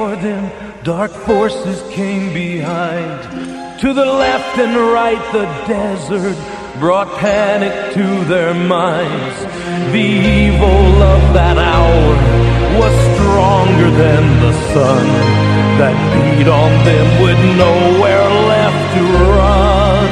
Before them, dark forces came behind. To the left and right, the desert brought panic to their minds. The evil of that hour was stronger than the sun that beat on them with nowhere left to run.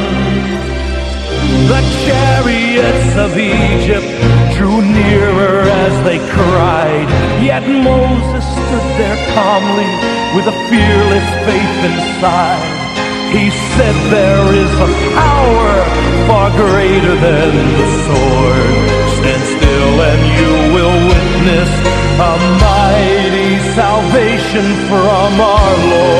The chariots of Egypt drew nearer as they cried. Yet Moses stood there calmly with a fearless faith inside. He said, There is a power far greater than the sword. Stand still and you will witness a mighty salvation from our Lord.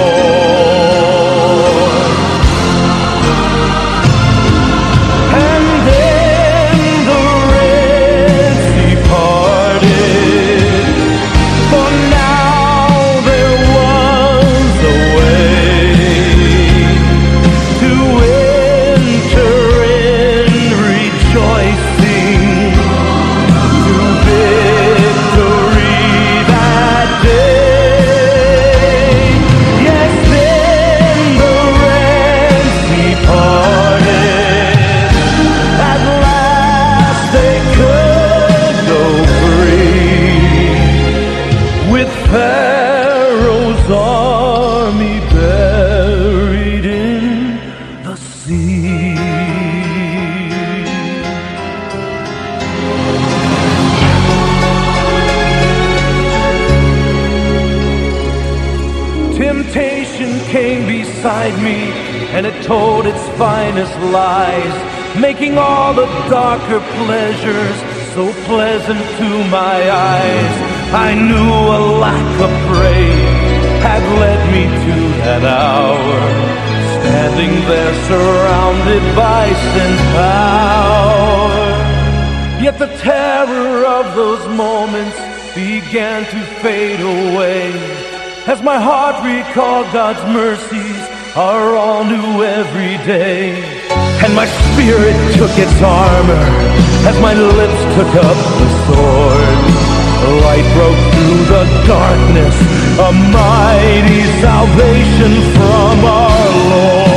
Darker pleasures so pleasant to my eyes. I knew a lack of praise had led me to that hour, standing there surrounded by sin's power. Yet the terror of those moments began to fade away as my heart recalled God's mercies are all new every day. And my spirit took its armor as my lips took up the sword. Light broke through the darkness, a mighty salvation from our Lord.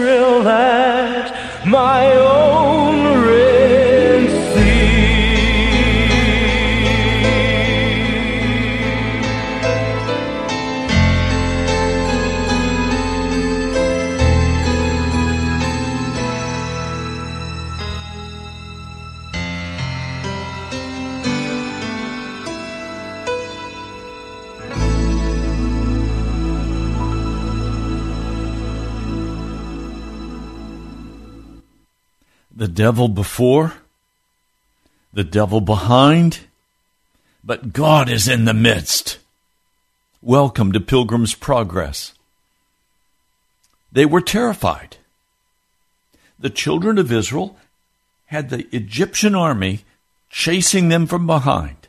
thrill that my devil before, the devil behind, but God is in the midst. Welcome to Pilgrim's Progress. They were terrified. The children of Israel had the Egyptian army chasing them from behind.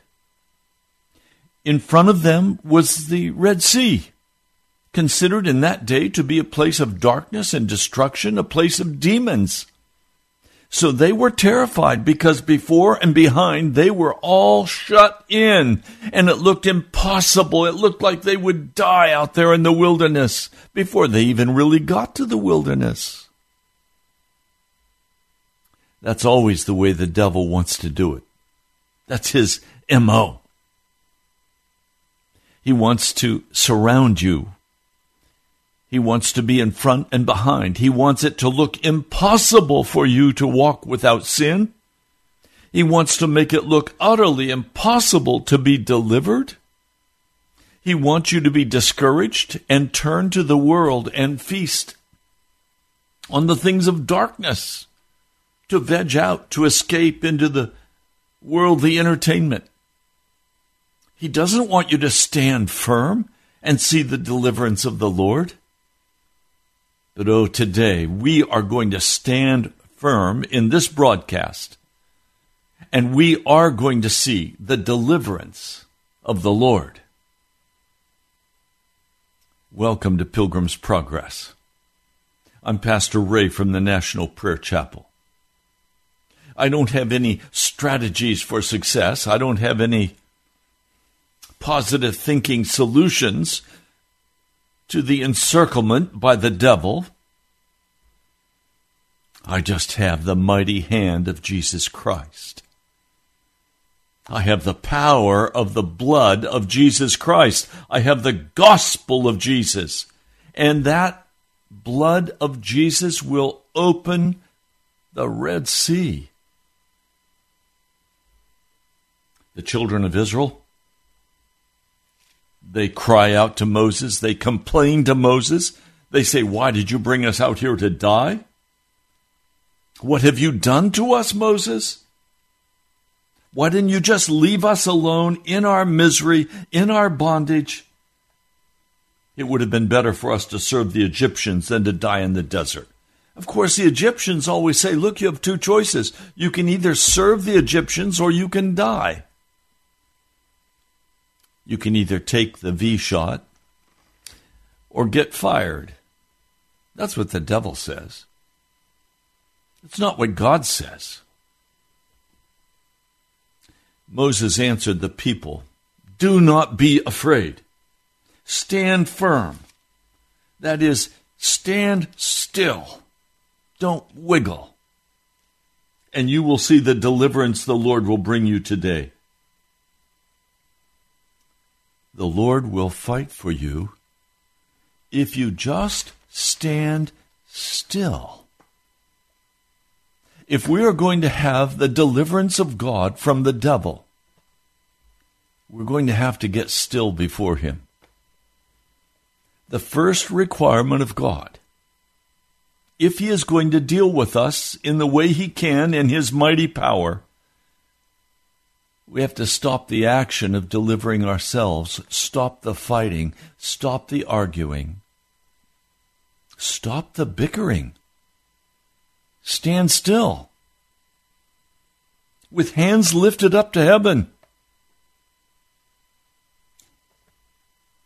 In front of them was the Red Sea, considered in that day to be a place of darkness and destruction, a place of demons. So they were terrified because before and behind they were all shut in and it looked impossible. It looked like they would die out there in the wilderness before they even really got to the wilderness. That's always the way the devil wants to do it. That's his MO. He wants to surround you he wants to be in front and behind. He wants it to look impossible for you to walk without sin. He wants to make it look utterly impossible to be delivered. He wants you to be discouraged and turn to the world and feast on the things of darkness, to veg out, to escape into the worldly entertainment. He doesn't want you to stand firm and see the deliverance of the Lord. But oh, today we are going to stand firm in this broadcast, and we are going to see the deliverance of the Lord. Welcome to Pilgrim's Progress. I'm Pastor Ray from the National Prayer Chapel. I don't have any strategies for success. I don't have any positive thinking solutions to the encirclement by the devil. I just have the mighty hand of Jesus Christ. I have the power of the blood of Jesus Christ. I have the gospel of Jesus. And that blood of Jesus will open the Red Sea. The children of Israel they cry out to Moses. They complain to Moses. They say, Why did you bring us out here to die? What have you done to us, Moses? Why didn't you just leave us alone in our misery, in our bondage? It would have been better for us to serve the Egyptians than to die in the desert. Of course, the Egyptians always say, Look, you have two choices. You can either serve the Egyptians or you can die. You can either take the V shot or get fired. That's what the devil says. It's not what God says. Moses answered the people Do not be afraid. Stand firm. That is, stand still. Don't wiggle. And you will see the deliverance the Lord will bring you today. The Lord will fight for you if you just stand still. If we are going to have the deliverance of God from the devil, we're going to have to get still before Him. The first requirement of God, if He is going to deal with us in the way He can in His mighty power, we have to stop the action of delivering ourselves, stop the fighting, stop the arguing, stop the bickering. Stand still with hands lifted up to heaven.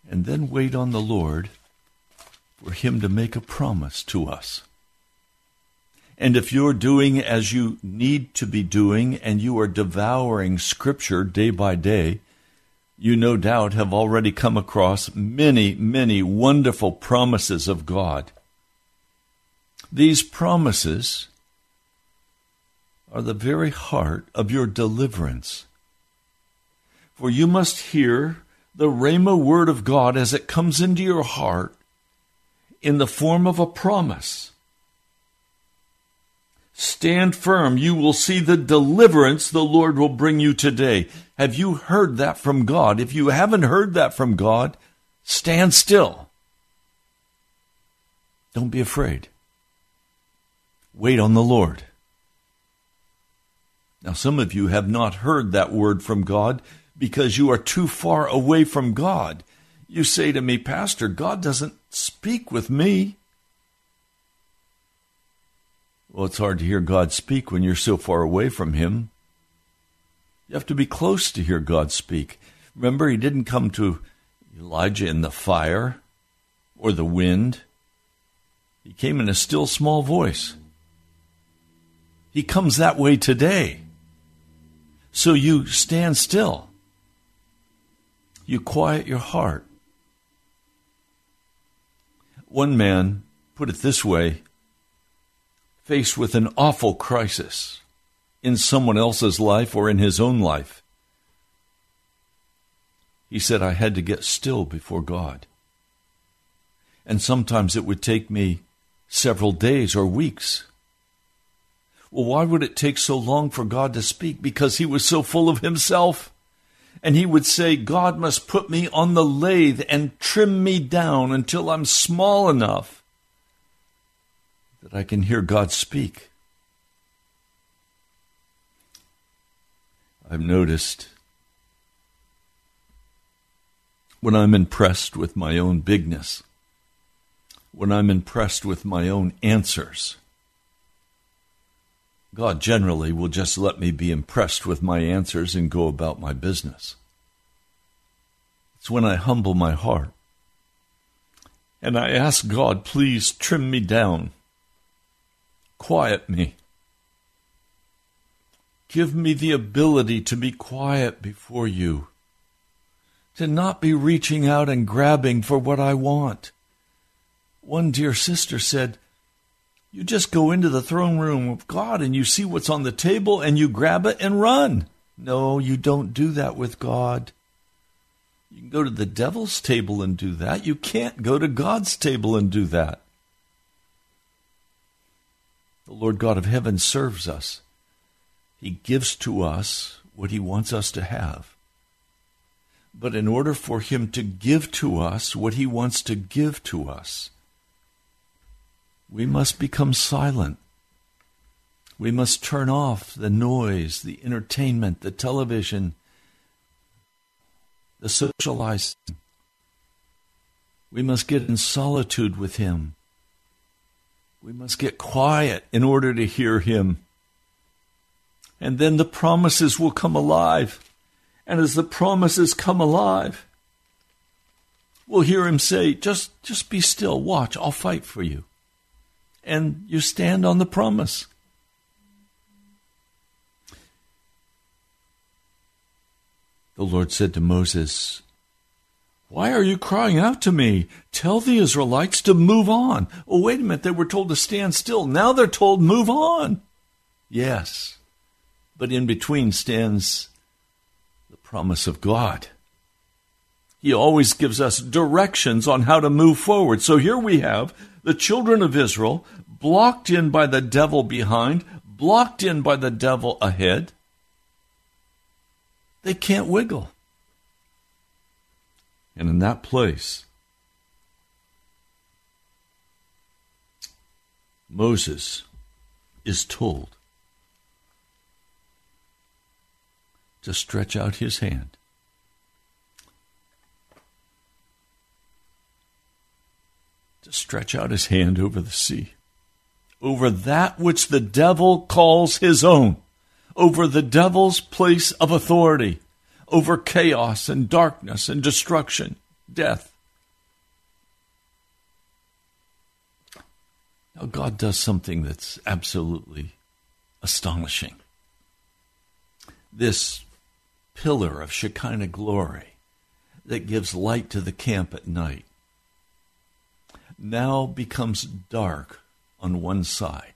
And then wait on the Lord for Him to make a promise to us. And if you're doing as you need to be doing and you are devouring Scripture day by day, you no doubt have already come across many, many wonderful promises of God. These promises are the very heart of your deliverance. For you must hear the Rhema word of God as it comes into your heart in the form of a promise. Stand firm. You will see the deliverance the Lord will bring you today. Have you heard that from God? If you haven't heard that from God, stand still. Don't be afraid. Wait on the Lord. Now, some of you have not heard that word from God because you are too far away from God. You say to me, Pastor, God doesn't speak with me. Well, it's hard to hear God speak when you're so far away from Him. You have to be close to hear God speak. Remember, He didn't come to Elijah in the fire or the wind, He came in a still small voice. He comes that way today. So you stand still. You quiet your heart. One man put it this way faced with an awful crisis in someone else's life or in his own life. He said, I had to get still before God. And sometimes it would take me several days or weeks well, why would it take so long for God to speak? Because he was so full of himself. And he would say, God must put me on the lathe and trim me down until I'm small enough that I can hear God speak. I've noticed when I'm impressed with my own bigness, when I'm impressed with my own answers, God generally will just let me be impressed with my answers and go about my business. It's when I humble my heart and I ask God, please trim me down, quiet me. Give me the ability to be quiet before you, to not be reaching out and grabbing for what I want. One dear sister said, you just go into the throne room of God and you see what's on the table and you grab it and run. No, you don't do that with God. You can go to the devil's table and do that. You can't go to God's table and do that. The Lord God of heaven serves us. He gives to us what he wants us to have. But in order for him to give to us what he wants to give to us, we must become silent. We must turn off the noise, the entertainment, the television, the socializing. We must get in solitude with Him. We must get quiet in order to hear Him. And then the promises will come alive. And as the promises come alive, we'll hear Him say, just, just be still, watch, I'll fight for you and you stand on the promise. The Lord said to Moses, Why are you crying out to me? Tell the Israelites to move on. Oh, wait a minute. They were told to stand still. Now they're told move on. Yes. But in between stands the promise of God. He always gives us directions on how to move forward. So here we have the children of Israel blocked in by the devil behind, blocked in by the devil ahead. They can't wiggle. And in that place, Moses is told to stretch out his hand. To stretch out his hand over the sea, over that which the devil calls his own, over the devil's place of authority, over chaos and darkness and destruction, death. Now, God does something that's absolutely astonishing. This pillar of Shekinah glory that gives light to the camp at night now becomes dark on one side.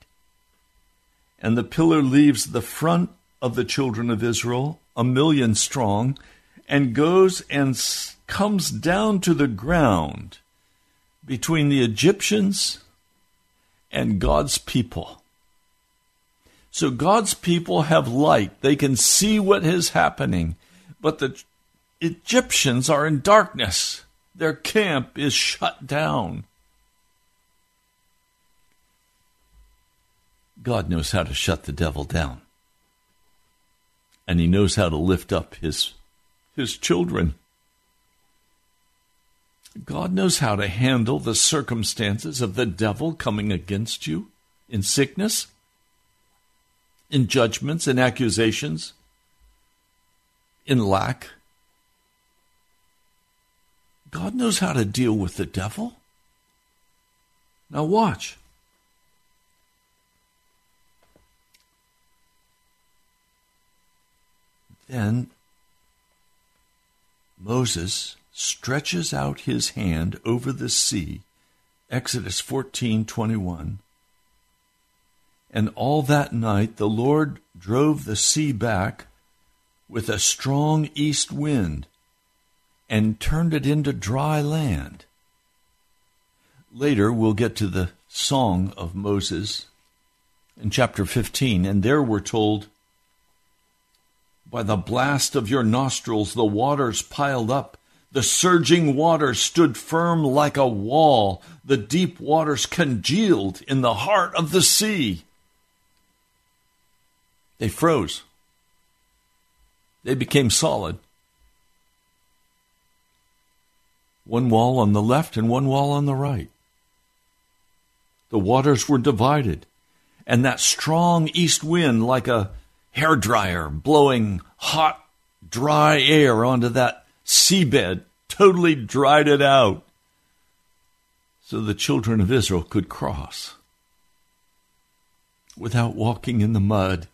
And the pillar leaves the front of the children of Israel, a million strong, and goes and comes down to the ground between the Egyptians and God's people. So God's people have light. They can see what is happening. But the Egyptians are in darkness. Their camp is shut down. God knows how to shut the devil down. And he knows how to lift up his, his children. God knows how to handle the circumstances of the devil coming against you in sickness, in judgments and accusations, in lack. God knows how to deal with the devil. Now, watch. Then Moses stretches out his hand over the sea. Exodus 14:21. And all that night the Lord drove the sea back with a strong east wind and turned it into dry land. Later we'll get to the song of Moses in chapter 15 and there we're told by the blast of your nostrils the waters piled up the surging waters stood firm like a wall. The deep waters congealed in the heart of the sea. They froze. They became solid. One wall on the left and one wall on the right. The waters were divided, and that strong east wind, like a hair dryer blowing hot, dry air onto that seabed, totally dried it out so the children of Israel could cross without walking in the mud.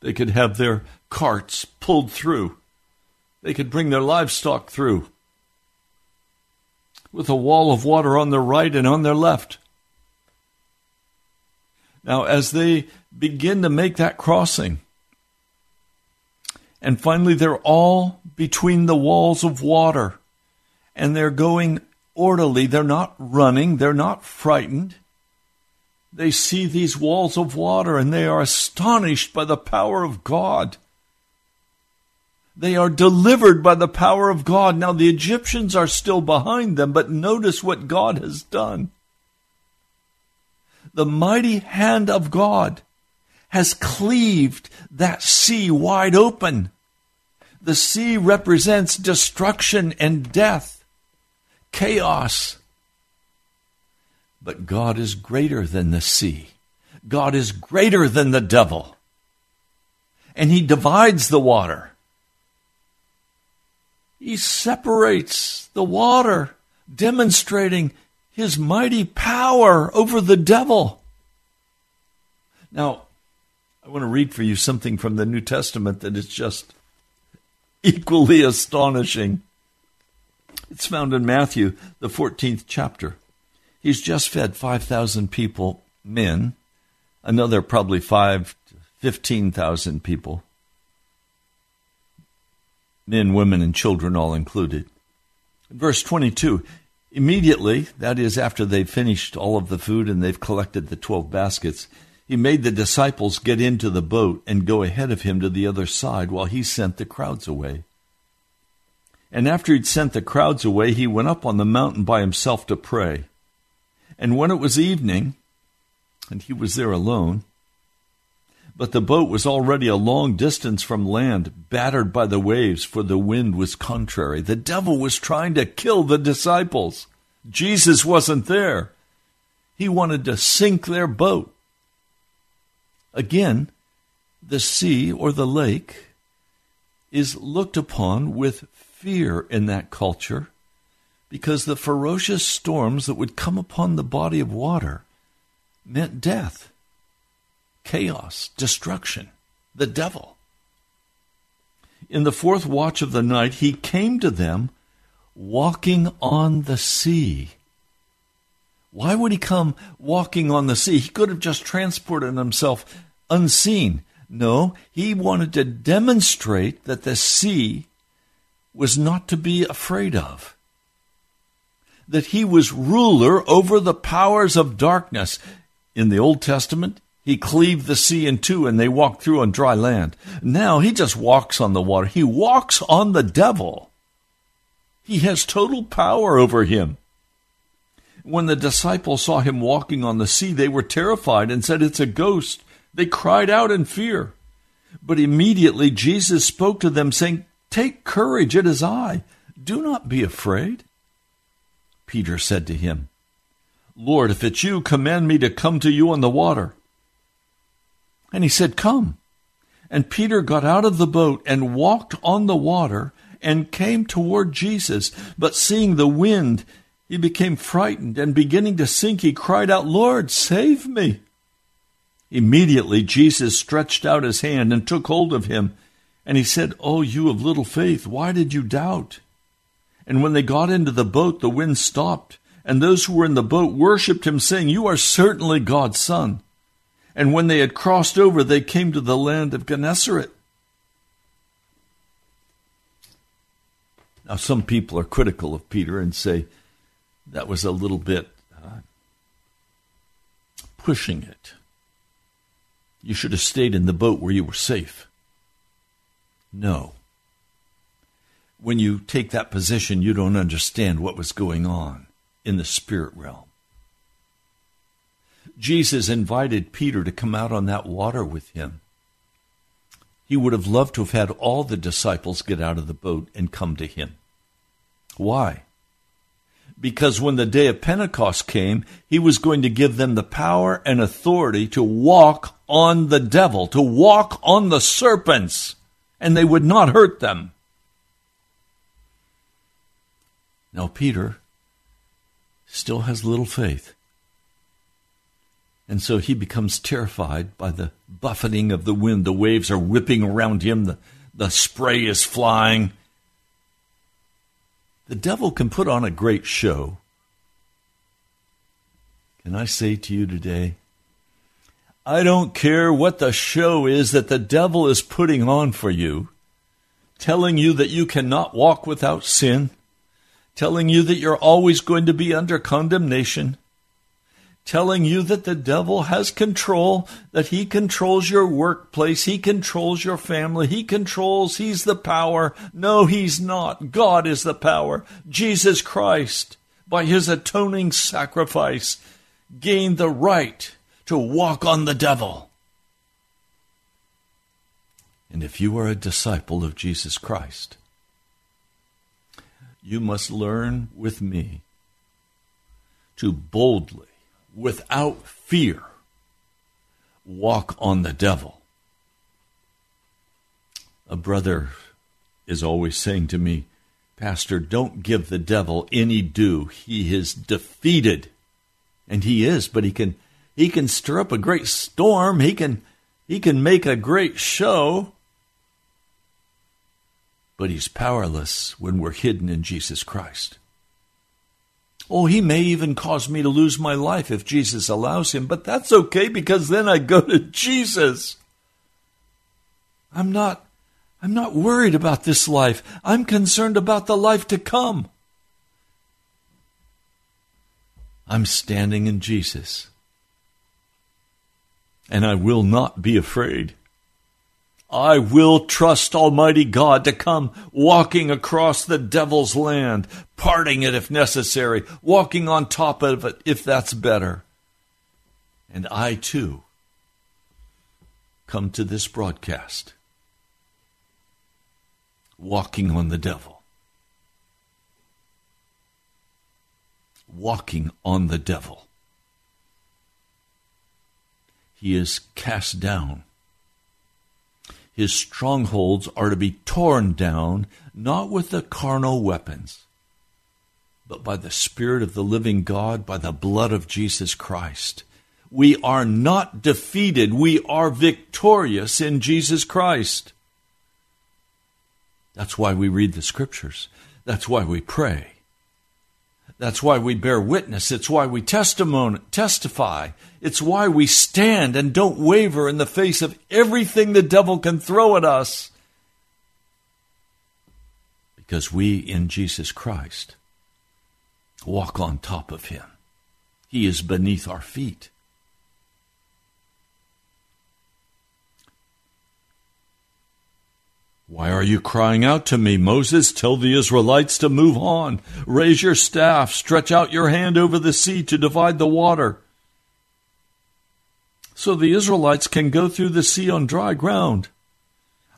They could have their carts pulled through. They could bring their livestock through with a wall of water on their right and on their left. Now, as they begin to make that crossing, and finally, they're all between the walls of water and they're going orderly. They're not running. They're not frightened. They see these walls of water and they are astonished by the power of God. They are delivered by the power of God. Now, the Egyptians are still behind them, but notice what God has done. The mighty hand of God has cleaved that sea wide open. The sea represents destruction and death, chaos. But God is greater than the sea. God is greater than the devil. And He divides the water. He separates the water, demonstrating His mighty power over the devil. Now, I want to read for you something from the New Testament that is just equally astonishing. It's found in Matthew, the 14th chapter. He's just fed 5,000 people, men, another probably 5 to 15,000 people, men, women, and children all included. Verse 22 Immediately, that is, after they've finished all of the food and they've collected the 12 baskets, he made the disciples get into the boat and go ahead of him to the other side while he sent the crowds away. And after he'd sent the crowds away, he went up on the mountain by himself to pray. And when it was evening, and he was there alone, but the boat was already a long distance from land, battered by the waves, for the wind was contrary. The devil was trying to kill the disciples. Jesus wasn't there. He wanted to sink their boat. Again, the sea or the lake is looked upon with fear in that culture because the ferocious storms that would come upon the body of water meant death, chaos, destruction, the devil. In the fourth watch of the night, he came to them walking on the sea. Why would he come walking on the sea? He could have just transported himself unseen. No, he wanted to demonstrate that the sea was not to be afraid of. That he was ruler over the powers of darkness. In the Old Testament, he cleaved the sea in two and they walked through on dry land. Now he just walks on the water. He walks on the devil. He has total power over him. When the disciples saw him walking on the sea, they were terrified and said, It's a ghost. They cried out in fear. But immediately Jesus spoke to them, saying, Take courage, it is I. Do not be afraid. Peter said to him, Lord, if it's you, command me to come to you on the water. And he said, Come. And Peter got out of the boat and walked on the water and came toward Jesus. But seeing the wind, he became frightened and beginning to sink, he cried out, Lord, save me. Immediately Jesus stretched out his hand and took hold of him. And he said, Oh, you of little faith, why did you doubt? And when they got into the boat, the wind stopped. And those who were in the boat worshipped him, saying, You are certainly God's Son. And when they had crossed over, they came to the land of Gennesaret. Now, some people are critical of Peter and say that was a little bit uh, pushing it. You should have stayed in the boat where you were safe. No. When you take that position, you don't understand what was going on in the spirit realm. Jesus invited Peter to come out on that water with him. He would have loved to have had all the disciples get out of the boat and come to him. Why? Because when the day of Pentecost came, he was going to give them the power and authority to walk on the devil, to walk on the serpents, and they would not hurt them. Now, Peter still has little faith. And so he becomes terrified by the buffeting of the wind. The waves are whipping around him, the, the spray is flying. The devil can put on a great show. Can I say to you today? I don't care what the show is that the devil is putting on for you, telling you that you cannot walk without sin, telling you that you're always going to be under condemnation telling you that the devil has control, that he controls your workplace, he controls your family, he controls, he's the power. No, he's not. God is the power. Jesus Christ, by his atoning sacrifice, gained the right to walk on the devil. And if you are a disciple of Jesus Christ, you must learn with me to boldly without fear walk on the devil. A brother is always saying to me, Pastor, don't give the devil any due. He is defeated. And he is, but he can he can stir up a great storm. He can he can make a great show. But he's powerless when we're hidden in Jesus Christ. Oh, he may even cause me to lose my life if Jesus allows him, but that's okay because then I go to Jesus. I'm not I'm not worried about this life. I'm concerned about the life to come. I'm standing in Jesus. And I will not be afraid. I will trust Almighty God to come walking across the devil's land, parting it if necessary, walking on top of it if that's better. And I too come to this broadcast walking on the devil. Walking on the devil. He is cast down his strongholds are to be torn down, not with the carnal weapons, but by the Spirit of the living God, by the blood of Jesus Christ. We are not defeated, we are victorious in Jesus Christ. That's why we read the scriptures. That's why we pray. That's why we bear witness. It's why we testimony, testify. It's why we stand and don't waver in the face of everything the devil can throw at us. Because we in Jesus Christ walk on top of him. He is beneath our feet. Why are you crying out to me, Moses? Tell the Israelites to move on. Raise your staff, stretch out your hand over the sea to divide the water. So the Israelites can go through the sea on dry ground.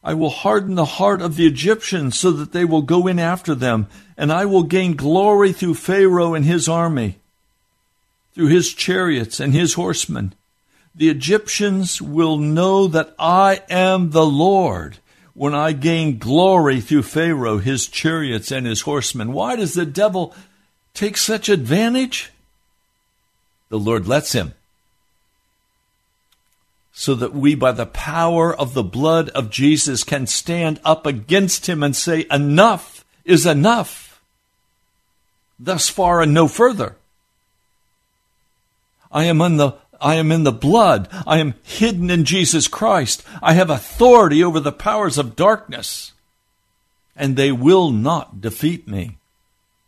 I will harden the heart of the Egyptians so that they will go in after them, and I will gain glory through Pharaoh and his army, through his chariots and his horsemen. The Egyptians will know that I am the Lord when I gain glory through Pharaoh, his chariots, and his horsemen. Why does the devil take such advantage? The Lord lets him. So that we, by the power of the blood of Jesus, can stand up against him and say, Enough is enough. Thus far and no further. I am in the I am in the blood. I am hidden in Jesus Christ. I have authority over the powers of darkness. And they will not defeat me.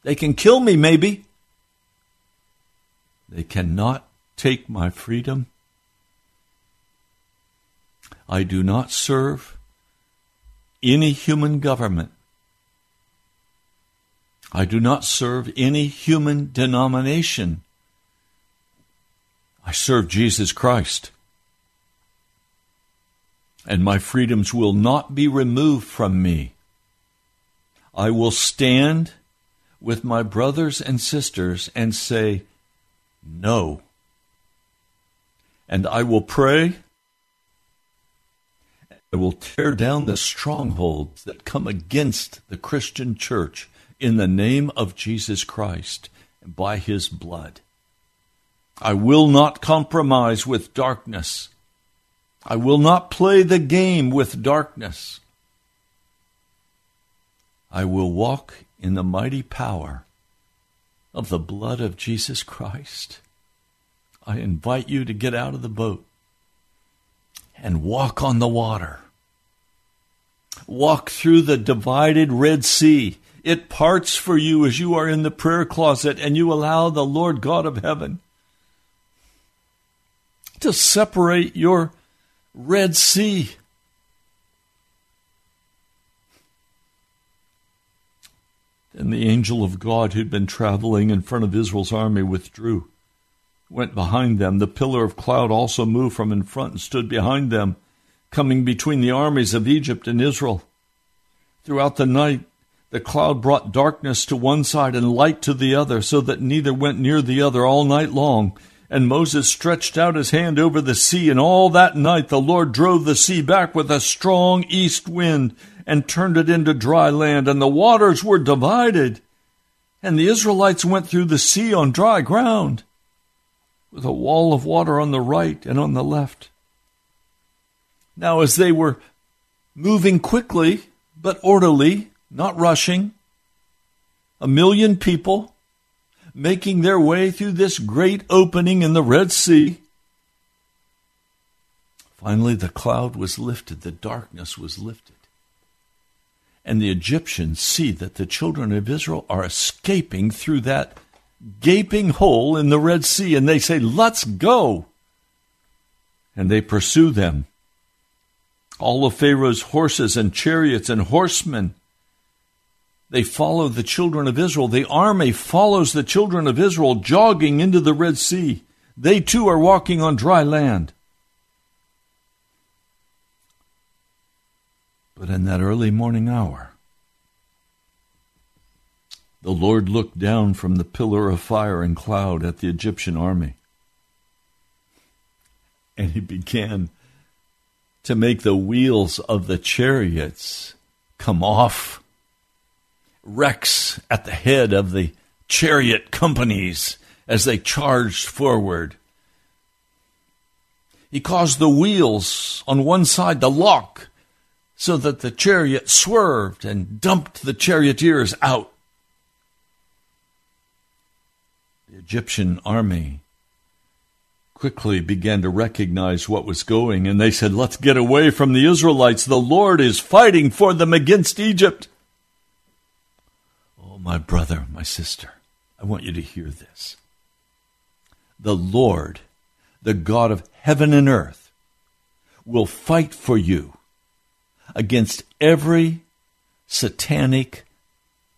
They can kill me, maybe. They cannot take my freedom. I do not serve any human government. I do not serve any human denomination. I serve Jesus Christ. And my freedoms will not be removed from me. I will stand with my brothers and sisters and say, No. And I will pray. I will tear down the strongholds that come against the Christian church in the name of Jesus Christ and by his blood. I will not compromise with darkness. I will not play the game with darkness. I will walk in the mighty power of the blood of Jesus Christ. I invite you to get out of the boat and walk on the water. Walk through the divided Red Sea. It parts for you as you are in the prayer closet and you allow the Lord God of heaven to separate your Red Sea. And the angel of God who'd been traveling in front of Israel's army withdrew, went behind them. The pillar of cloud also moved from in front and stood behind them, coming between the armies of Egypt and Israel. Throughout the night, the cloud brought darkness to one side and light to the other, so that neither went near the other all night long. And Moses stretched out his hand over the sea, and all that night the Lord drove the sea back with a strong east wind and turned it into dry land, and the waters were divided. And the Israelites went through the sea on dry ground, with a wall of water on the right and on the left. Now, as they were moving quickly, but orderly, not rushing, a million people, making their way through this great opening in the Red Sea. Finally, the cloud was lifted, the darkness was lifted. And the Egyptians see that the children of Israel are escaping through that gaping hole in the Red Sea, and they say, Let's go. And they pursue them. All of Pharaoh's horses and chariots and horsemen they follow the children of Israel. The army follows the children of Israel jogging into the Red Sea. They too are walking on dry land. But in that early morning hour, the Lord looked down from the pillar of fire and cloud at the Egyptian army. And he began to make the wheels of the chariots come off wrecks at the head of the chariot companies as they charged forward. He caused the wheels on one side to lock so that the chariot swerved and dumped the charioteers out. The Egyptian army quickly began to recognize what was going, and they said, Let's get away from the Israelites. The Lord is fighting for them against Egypt. Oh, my brother, my sister, I want you to hear this. The Lord, the God of heaven and earth, will fight for you against every satanic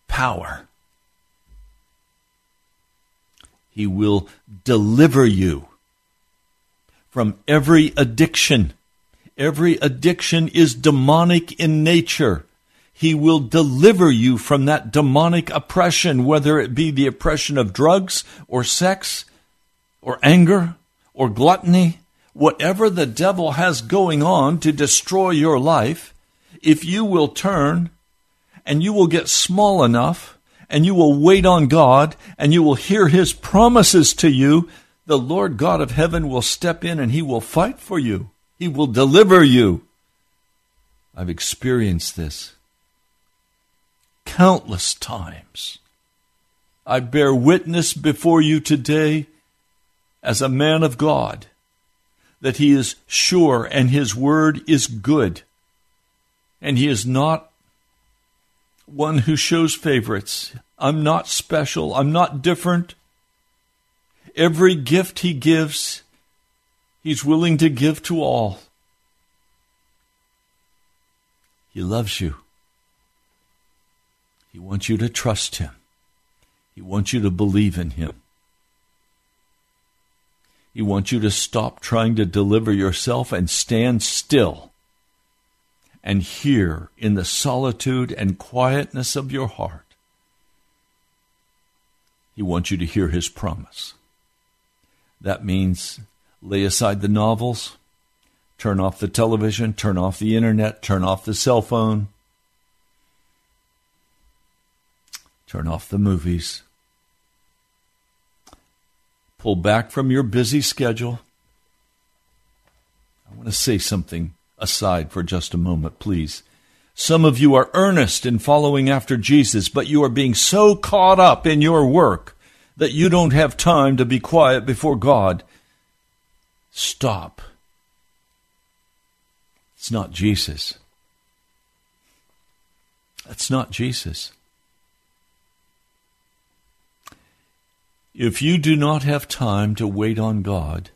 power. He will deliver you from every addiction. Every addiction is demonic in nature. He will deliver you from that demonic oppression, whether it be the oppression of drugs or sex or anger or gluttony, whatever the devil has going on to destroy your life, if you will turn and you will get small enough and you will wait on God and you will hear his promises to you, the Lord God of heaven will step in and he will fight for you. He will deliver you. I've experienced this countless times. I bear witness before you today as a man of God that he is sure and his word is good. And he is not one who shows favorites. I'm not special. I'm not different. Every gift he gives, he's willing to give to all. He loves you. He wants you to trust him. He wants you to believe in him. He wants you to stop trying to deliver yourself and stand still and hear in the solitude and quietness of your heart. He wants you to hear his promise. That means lay aside the novels, turn off the television, turn off the internet, turn off the cell phone, turn off the movies, pull back from your busy schedule. I want to say something aside for just a moment, please. Some of you are earnest in following after Jesus, but you are being so caught up in your work that you don't have time to be quiet before God. Stop. It's not Jesus. That's not Jesus. If you do not have time to wait on God,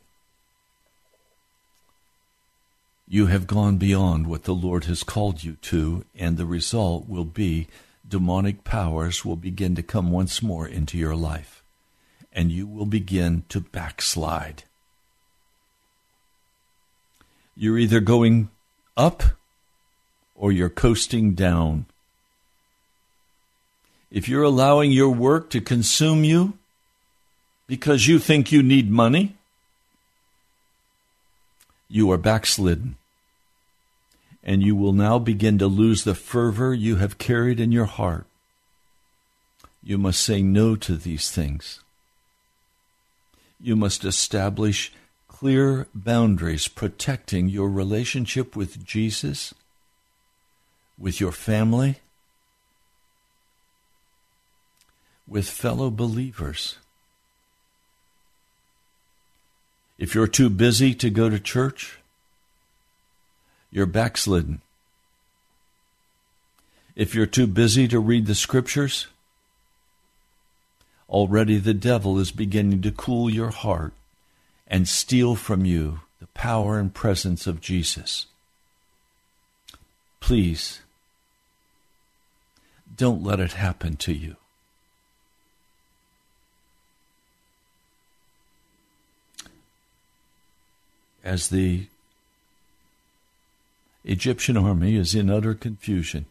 you have gone beyond what the Lord has called you to, and the result will be demonic powers will begin to come once more into your life, and you will begin to backslide. You're either going up or you're coasting down. If you're allowing your work to consume you because you think you need money, you are backslidden. And you will now begin to lose the fervor you have carried in your heart. You must say no to these things. You must establish clear boundaries protecting your relationship with Jesus, with your family, with fellow believers. If you're too busy to go to church, you're backslidden. If you're too busy to read the scriptures, already the devil is beginning to cool your heart and steal from you the power and presence of Jesus. Please, don't let it happen to you. As the Egyptian army is in utter confusion,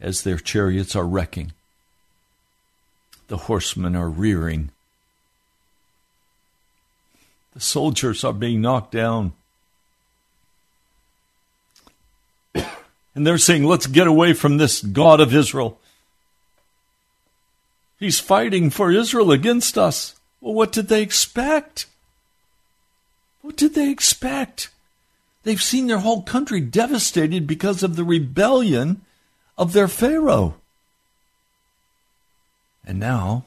as their chariots are wrecking, the horsemen are rearing, the soldiers are being knocked down. And they're saying, let's get away from this God of Israel. He's fighting for Israel against us. Well, what did they expect? What did they expect? They've seen their whole country devastated because of the rebellion of their Pharaoh. And now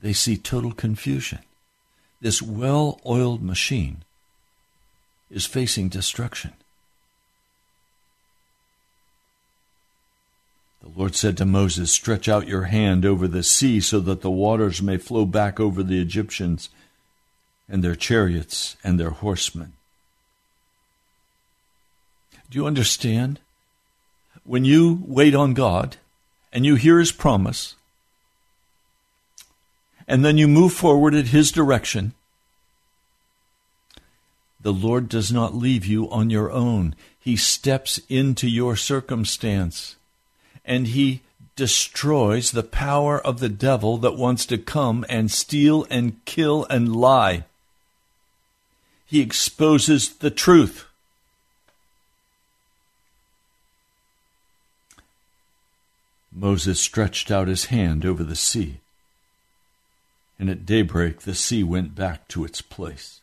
they see total confusion. This well oiled machine is facing destruction. The Lord said to Moses, Stretch out your hand over the sea so that the waters may flow back over the Egyptians and their chariots and their horsemen. Do you understand? When you wait on God and you hear His promise, and then you move forward at His direction, the Lord does not leave you on your own. He steps into your circumstance and He destroys the power of the devil that wants to come and steal and kill and lie. He exposes the truth. Moses stretched out his hand over the sea, and at daybreak the sea went back to its place.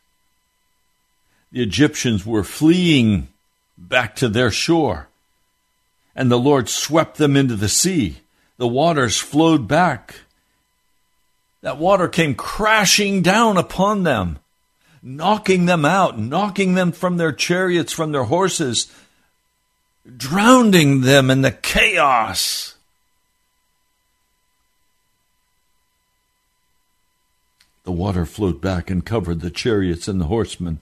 The Egyptians were fleeing back to their shore, and the Lord swept them into the sea. The waters flowed back. That water came crashing down upon them, knocking them out, knocking them from their chariots, from their horses, drowning them in the chaos. The water flowed back and covered the chariots and the horsemen.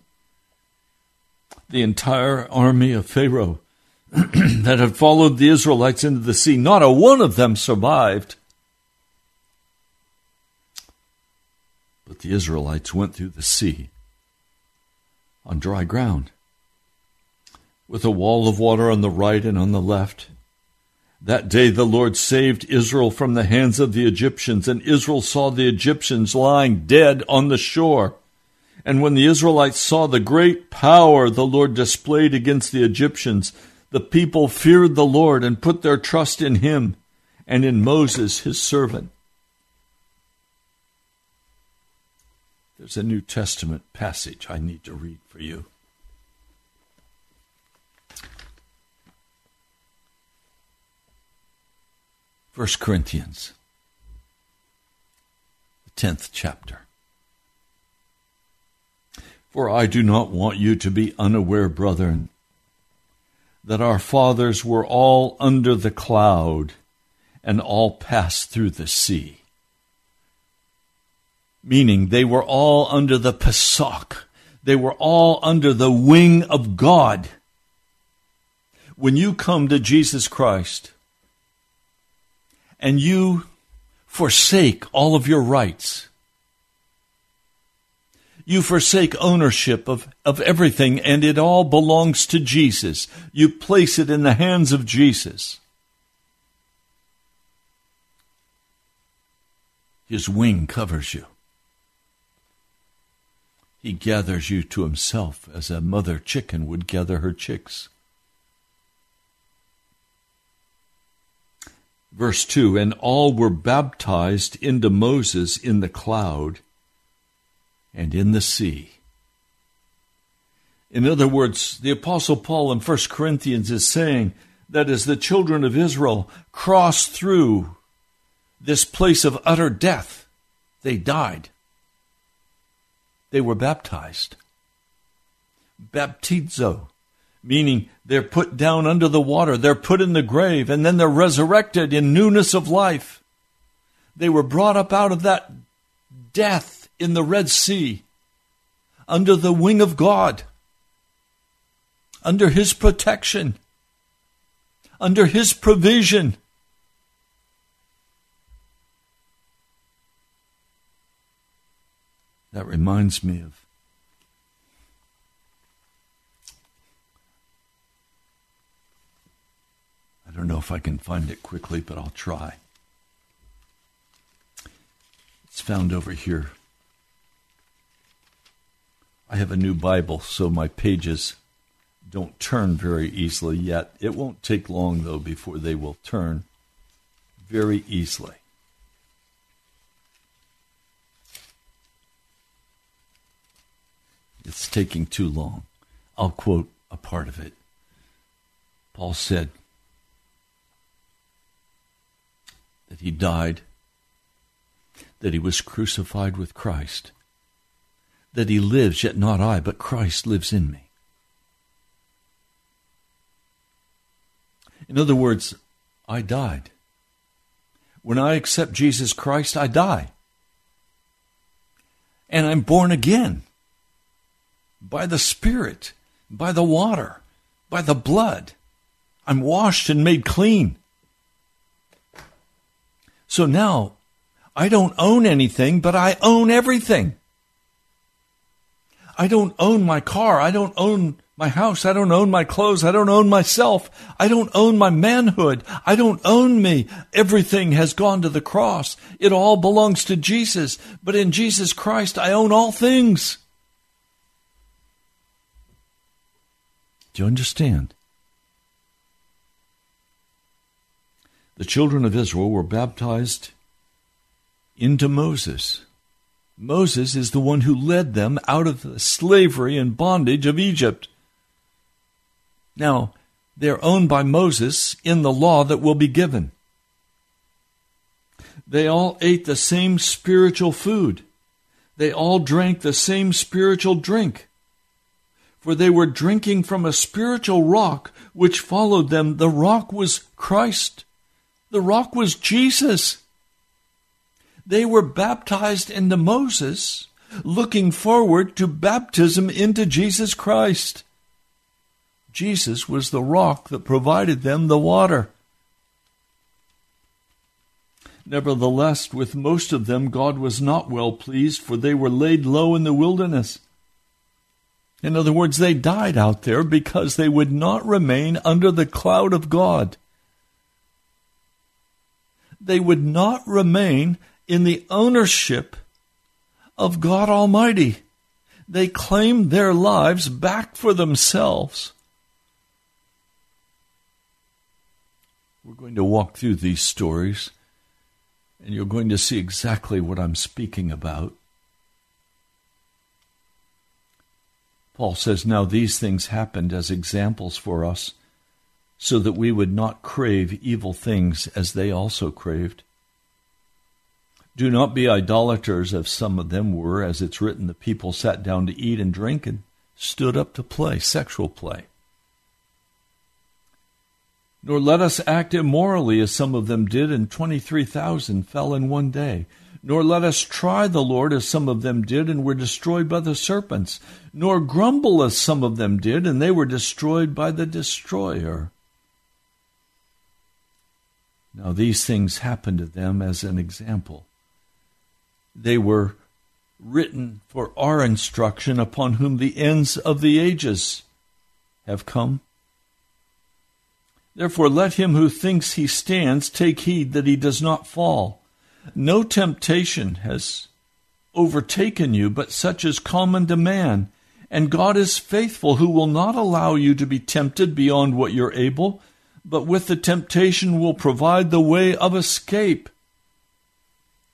The entire army of Pharaoh that had followed the Israelites into the sea, not a one of them survived. But the Israelites went through the sea on dry ground, with a wall of water on the right and on the left. That day the Lord saved Israel from the hands of the Egyptians, and Israel saw the Egyptians lying dead on the shore. And when the Israelites saw the great power the Lord displayed against the Egyptians, the people feared the Lord and put their trust in him and in Moses, his servant. There's a New Testament passage I need to read for you. 1 Corinthians, the 10th chapter. For I do not want you to be unaware, brethren, that our fathers were all under the cloud and all passed through the sea. Meaning they were all under the Pesach. They were all under the wing of God. When you come to Jesus Christ, and you forsake all of your rights. You forsake ownership of, of everything, and it all belongs to Jesus. You place it in the hands of Jesus. His wing covers you. He gathers you to himself as a mother chicken would gather her chicks. Verse 2 And all were baptized into Moses in the cloud and in the sea. In other words, the Apostle Paul in 1 Corinthians is saying that as the children of Israel crossed through this place of utter death, they died. They were baptized. Baptizo meaning they're put down under the water, they're put in the grave, and then they're resurrected in newness of life. They were brought up out of that death in the Red Sea under the wing of God, under His protection, under His provision. That reminds me of I don't know if I can find it quickly, but I'll try. It's found over here. I have a new Bible, so my pages don't turn very easily yet. It won't take long, though, before they will turn very easily. It's taking too long. I'll quote a part of it. Paul said, that he died, that he was crucified with Christ, that he lives, yet not I, but Christ lives in me. In other words, I died. When I accept Jesus Christ, I die. And I'm born again by the Spirit, by the water, by the blood. I'm washed and made clean. So now I don't own anything, but I own everything. I don't own my car. I don't own my house. I don't own my clothes. I don't own myself. I don't own my manhood. I don't own me. Everything has gone to the cross. It all belongs to Jesus. But in Jesus Christ, I own all things. You understand? The children of Israel were baptized into Moses. Moses is the one who led them out of the slavery and bondage of Egypt. Now, they're owned by Moses in the law that will be given. They all ate the same spiritual food. They all drank the same spiritual drink. For they were drinking from a spiritual rock which followed them. The rock was Christ. The rock was Jesus. They were baptized into Moses, looking forward to baptism into Jesus Christ. Jesus was the rock that provided them the water. Nevertheless, with most of them, God was not well pleased, for they were laid low in the wilderness. In other words, they died out there because they would not remain under the cloud of God. They would not remain in the ownership of God Almighty. They claimed their lives back for themselves. We're going to walk through these stories, and you're going to see exactly what I'm speaking about. Paul says, Now these things happened as examples for us, so that we would not crave evil things as they also craved. Do not be idolaters, as some of them were, as it's written, the people sat down to eat and drink and stood up to play, sexual play. Nor let us act immorally as some of them did, and 23,000 fell in one day. Nor let us try the Lord as some of them did, and were destroyed by the serpents. Nor grumble as some of them did, and they were destroyed by the destroyer. Now these things happened to them as an example. They were written for our instruction, upon whom the ends of the ages have come. Therefore, let him who thinks he stands take heed that he does not fall. No temptation has overtaken you, but such is common to man. And God is faithful, who will not allow you to be tempted beyond what you're able, but with the temptation will provide the way of escape,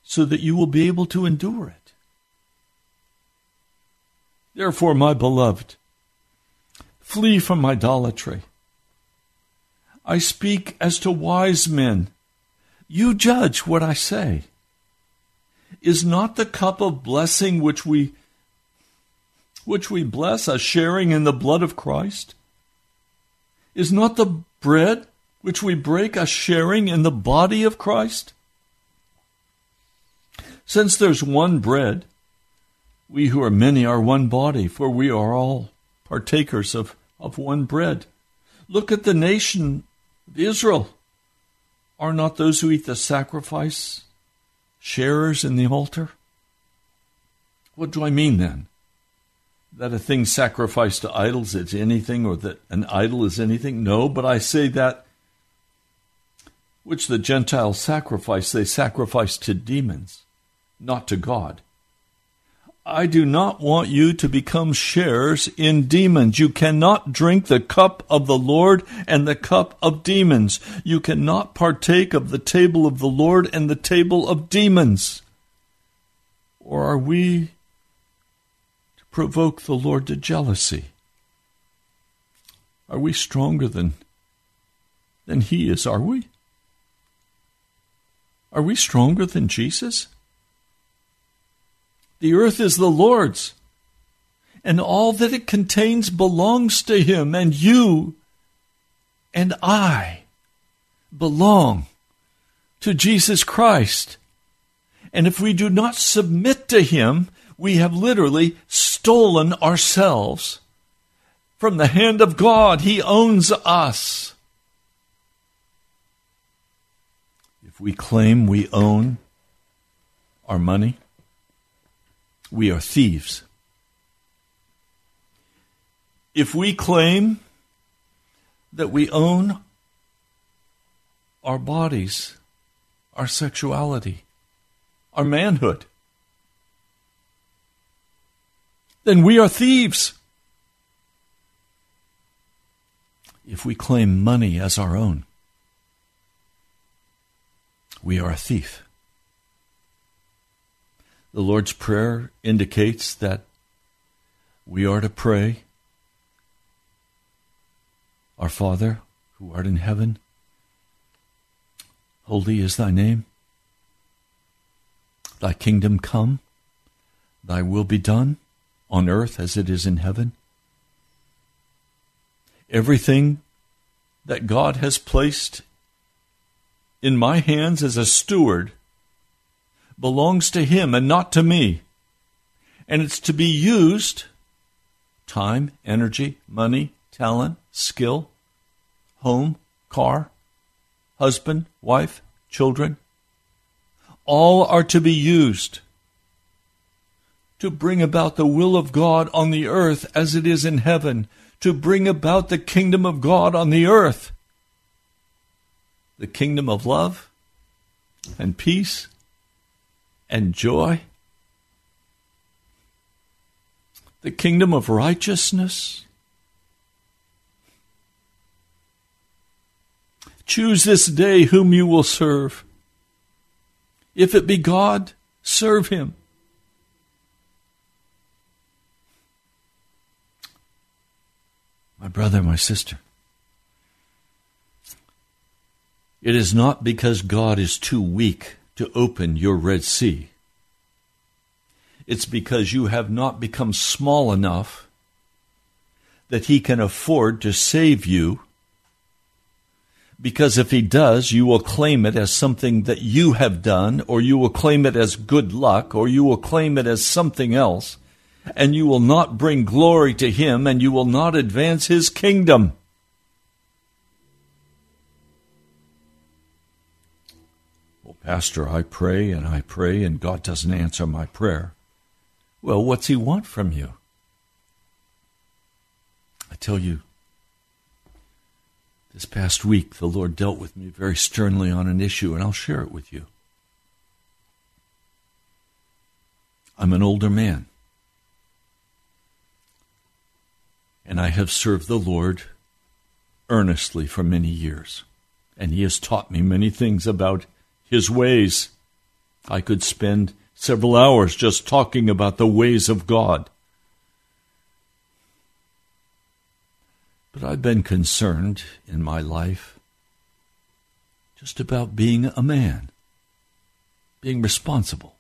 so that you will be able to endure it. Therefore, my beloved, flee from idolatry. I speak as to wise men. You judge what I say. Is not the cup of blessing which we which we bless a sharing in the blood of Christ? Is not the bread which we break a sharing in the body of Christ? Since there's one bread, we who are many are one body, for we are all partakers of, of one bread. Look at the nation Israel. Are not those who eat the sacrifice sharers in the altar? What do I mean then? That a thing sacrificed to idols is anything, or that an idol is anything? No, but I say that which the Gentiles sacrifice, they sacrifice to demons, not to God. I do not want you to become sharers in demons. You cannot drink the cup of the Lord and the cup of demons. You cannot partake of the table of the Lord and the table of demons. Or are we provoke the Lord to jealousy? Are we stronger than, than He is, are we? Are we stronger than Jesus? The earth is the Lord's, and all that it contains belongs to Him, and you and I belong to Jesus Christ. And if we do not submit to Him, we have literally stolen ourselves from the hand of God. He owns us. If we claim we own our money, we are thieves. If we claim that we own our bodies, our sexuality, our manhood, then we are thieves. If we claim money as our own, we are a thief. The Lord's Prayer indicates that we are to pray, Our Father, who art in heaven, holy is thy name. Thy kingdom come, thy will be done on earth as it is in heaven. Everything that God has placed in my hands as a steward belongs to Him and not to me. And it's to be used time, energy, money, talent, skill, home, car, husband, wife, children. All are to be used to bring about the will of God on the earth as it is in heaven, to bring about the kingdom of God on the earth. The kingdom of love and peace and joy. The kingdom of righteousness. Choose this day whom you will serve. If it be God, serve him. My brother, my sister, it is not because God is too weak to open your Red Sea. It's because you have not become small enough that He can afford to save you. Because if He does, you will claim it as something that you have done, or you will claim it as good luck, or you will claim it as something else and you will not bring glory to him, and you will not advance his kingdom. Well, Pastor, I pray and I pray, and God doesn't answer my prayer. Well, what's he want from you? I tell you, this past week, the Lord dealt with me very sternly on an issue, and I'll share it with you. I'm an older man. And I have served the Lord earnestly for many years. And He has taught me many things about His ways. I could spend several hours just talking about the ways of God. But I've been concerned in my life just about being a man, being responsible,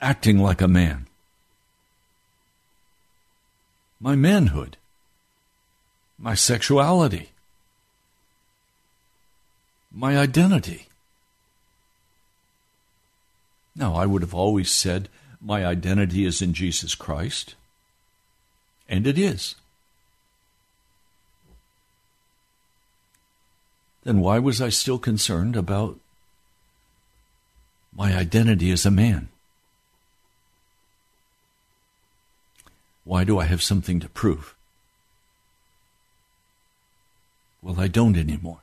acting like a man my manhood, my sexuality, my identity. Now, I would have always said my identity is in Jesus Christ, and it is. Then why was I still concerned about my identity as a man? Why do I have something to prove? Well, I don't anymore.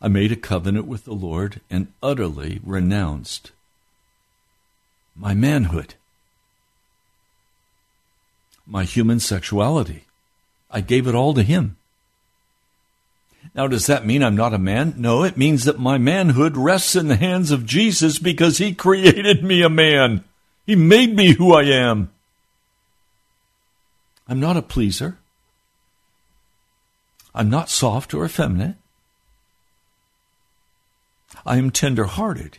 I made a covenant with the Lord and utterly renounced my manhood, my human sexuality. I gave it all to Him. Now, does that mean I'm not a man? No, it means that my manhood rests in the hands of Jesus because He created me a man. He made me who I am. I'm not a pleaser. I'm not soft or effeminate. I am tender hearted.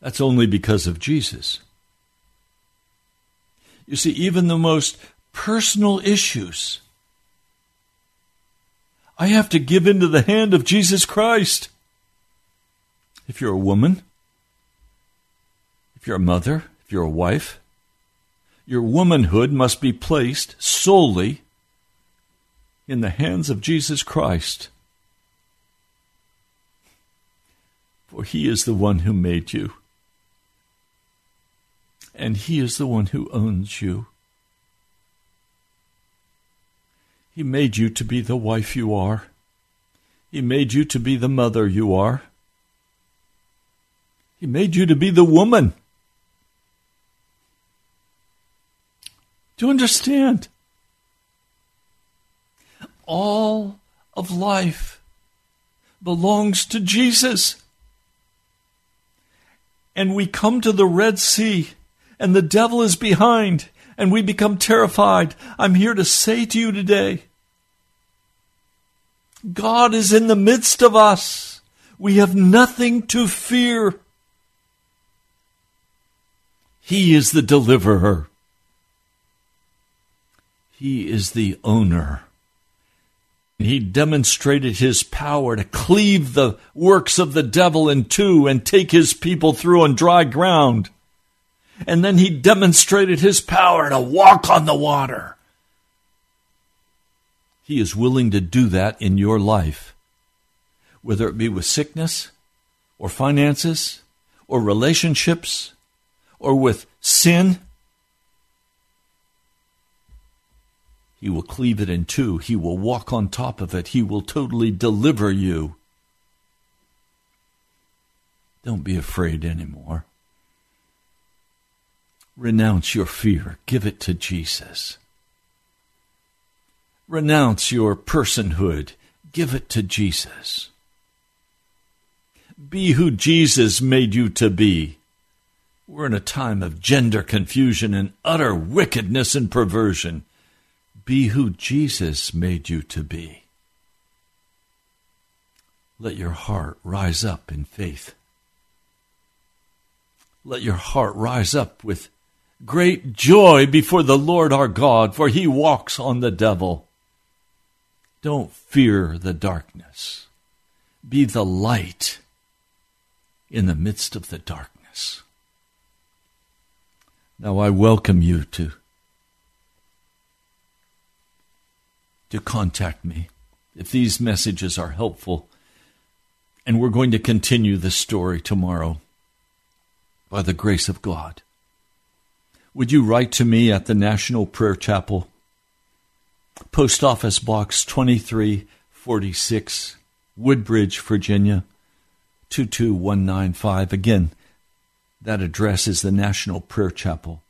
That's only because of Jesus. You see, even the most personal issues, I have to give into the hand of Jesus Christ. If you're a woman, if you're a mother, if wife, your womanhood must be placed solely in the hands of Jesus Christ. For he is the one who made you, and he is the one who owns you. He made you to be the wife you are. He made you to be the mother you are. He made you to be the woman. Do you understand? All of life belongs to Jesus. And we come to the Red Sea, and the devil is behind, and we become terrified. I'm here to say to you today God is in the midst of us. We have nothing to fear. He is the deliverer. He is the owner. He demonstrated his power to cleave the works of the devil in two and take his people through on dry ground. And then he demonstrated his power to walk on the water. He is willing to do that in your life, whether it be with sickness or finances or relationships or with sin He will cleave it in two. He will walk on top of it. He will totally deliver you. Don't be afraid anymore. Renounce your fear. Give it to Jesus. Renounce your personhood. Give it to Jesus. Be who Jesus made you to be. We're in a time of gender confusion and utter wickedness and perversion. Be who Jesus made you to be. Let your heart rise up in faith. Let your heart rise up with great joy before the Lord our God, for he walks on the devil. Don't fear the darkness. Be the light in the midst of the darkness. Now I welcome you to to contact me if these messages are helpful. And we're going to continue this story tomorrow by the grace of God. Would you write to me at the National Prayer Chapel, Post Office Box 2346, Woodbridge, Virginia 22195. Again, that address is the National Prayer Chapel,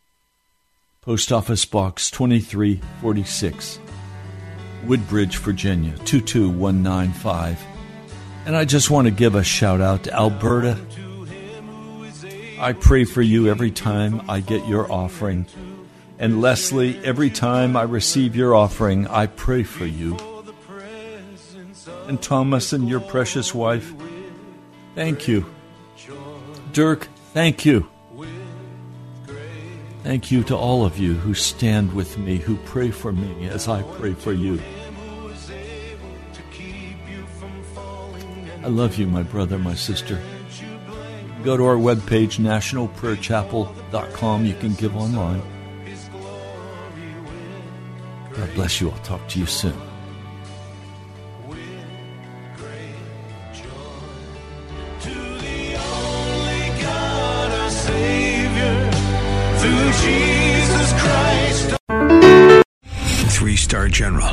Post Office Box 2346. Woodbridge, Virginia, 22195. And I just want to give a shout out to Alberta. I pray for you every time I get your offering. And Leslie, every time I receive your offering, I pray for you. And Thomas and your precious wife, thank you. Dirk, thank you. Thank you to all of you who stand with me, who pray for me as I pray for you. I love you, my brother, my sister. Go to our webpage, nationalprayerchapel.com. You can give online. God bless you. I'll talk to you soon.